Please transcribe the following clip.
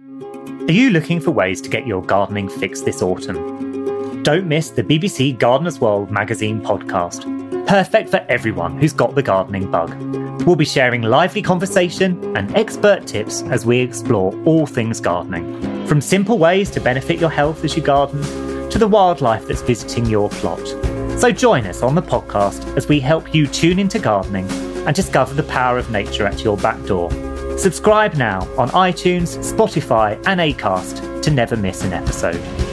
Are you looking for ways to get your gardening fix this autumn? Don't miss the BBC Gardener's World magazine podcast. Perfect for everyone who's got the gardening bug. We'll be sharing lively conversation and expert tips as we explore all things gardening. From simple ways to benefit your health as you garden, to the wildlife that's visiting your plot. So join us on the podcast as we help you tune into gardening and discover the power of nature at your back door. Subscribe now on iTunes, Spotify, and Acast to never miss an episode.